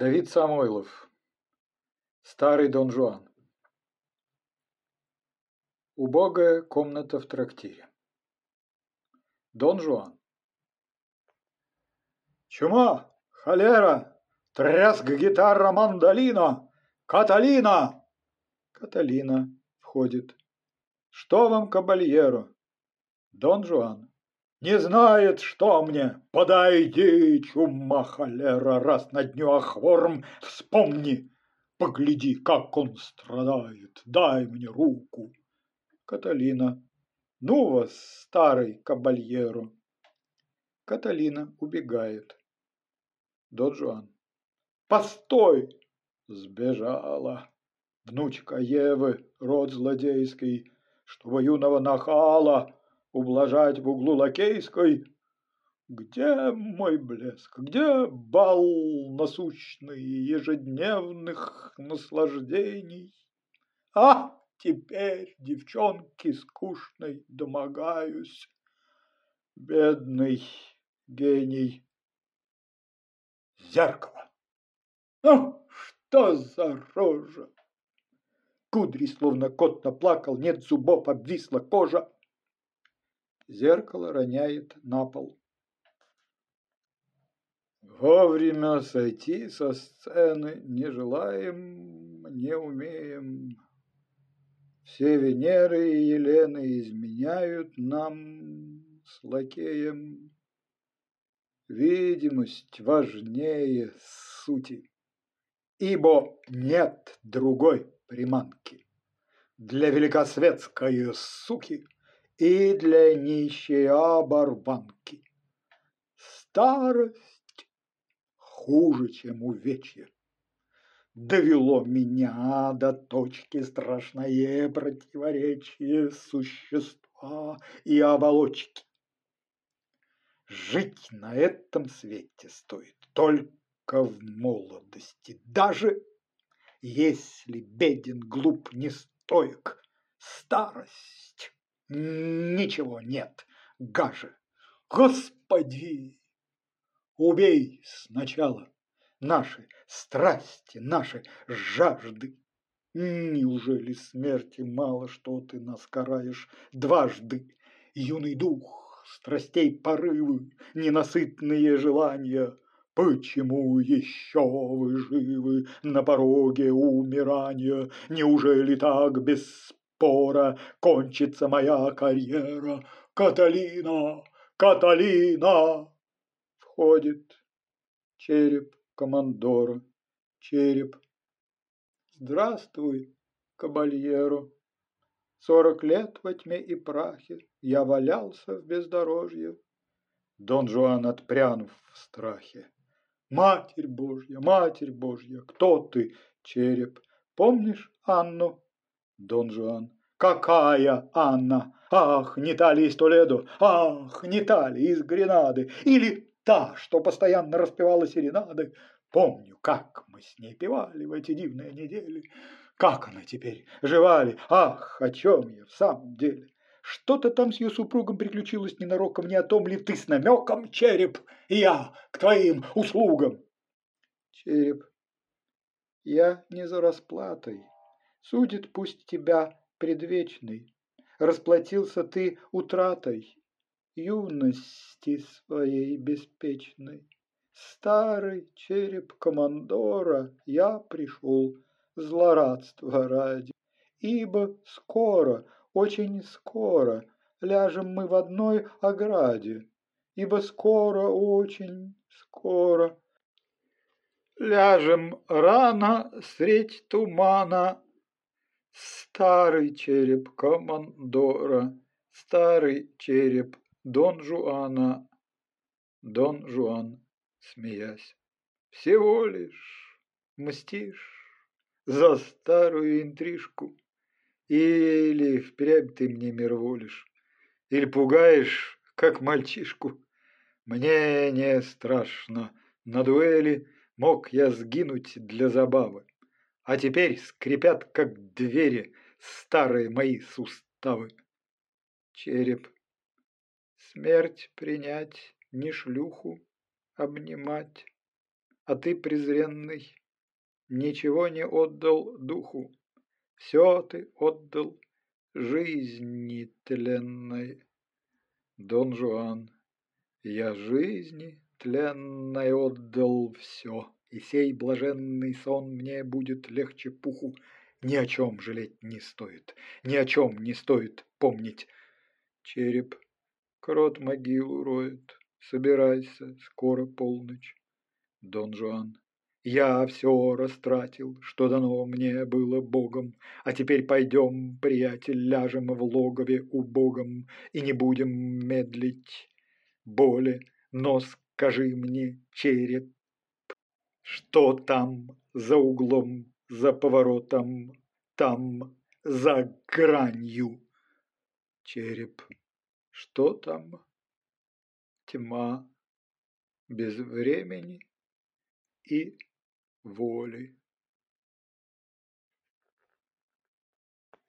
Давид Самойлов. Старый Дон Жуан. Убогая комната в трактире. Дон Жуан. Чума, холера, тряск гитара мандолина, Каталина! Каталина входит. Что вам, кабальеро? Дон Жуан. Не знает, что мне. Подойди, чума холера, раз на дню охворм, вспомни. Погляди, как он страдает. Дай мне руку. Каталина. Ну вас, старый кабальеро. Каталина убегает. Дон Жуан. Постой! Сбежала. Внучка Евы, род злодейский, Чтобы юного нахала ублажать в углу лакейской. Где мой блеск, где бал насущный ежедневных наслаждений? А теперь девчонки скучной домогаюсь. Бедный гений. Зеркало. Ну, что за рожа? Кудри, словно кот наплакал, нет зубов, обвисла кожа. Зеркало роняет на пол. Вовремя сойти со сцены не желаем, не умеем. Все Венеры и Елены изменяют нам с лакеем. Видимость важнее сути, ибо нет другой приманки для великосветской суки и для нищей оборванки. Старость хуже, чем увечье. Довело меня до точки страшное противоречие существа и оболочки. Жить на этом свете стоит только в молодости, даже если беден, глуп, не стоек. Старость ничего нет гаже. Господи, убей сначала наши страсти, наши жажды. Неужели смерти мало, что ты нас караешь дважды, юный дух, страстей порывы, ненасытные желания? Почему еще вы живы на пороге умирания? Неужели так без спора кончится моя карьера? Каталина! Каталина! Входит череп командора, череп. Здравствуй, кабальеро. Сорок лет во тьме и прахе я валялся в бездорожье. Дон Жуан отпрянув в страхе. Матерь Божья, Матерь Божья, кто ты, череп? Помнишь Анну? Дон Жуан. Какая Анна? Ах, не та ли из Толедо? Ах, не та ли из Гренады? Или та, что постоянно распевала серенады? Помню, как мы с ней певали в эти дивные недели. Как она теперь? Жива ли? Ах, о чем я в самом деле? Что-то там с ее супругом приключилось ненароком, не о том ли ты с намеком, череп, и я к твоим услугам. Череп, я не за расплатой. Судит пусть тебя предвечный. Расплатился ты утратой юности своей беспечной. Старый череп командора я пришел злорадства ради, ибо скоро очень скоро ляжем мы в одной ограде, ибо скоро, очень скоро ляжем рано средь тумана. Старый череп командора, старый череп Дон Жуана, Дон Жуан, смеясь, всего лишь мстишь за старую интрижку. Или впрямь ты мне мирволишь, или пугаешь, как мальчишку. Мне не страшно, на дуэли мог я сгинуть для забавы. А теперь скрипят, как двери, старые мои суставы. Череп. Смерть принять, не шлюху обнимать. А ты, презренный, ничего не отдал духу, Все ты отдал жизни тленной. Дон Жуан, я жизни тленной отдал все, И сей блаженный сон мне будет легче пуху. Ни о чем жалеть не стоит, ни о чем не стоит помнить. Череп, крот могилу роет, собирайся, скоро полночь. Дон Жуан, я все растратил, что дано мне было Богом, а теперь пойдем, приятель, ляжем в логове убогом и не будем медлить. Боли, но скажи мне, череп, что там за углом, за поворотом, там за гранью? Череп, что там? Тьма без времени и воли.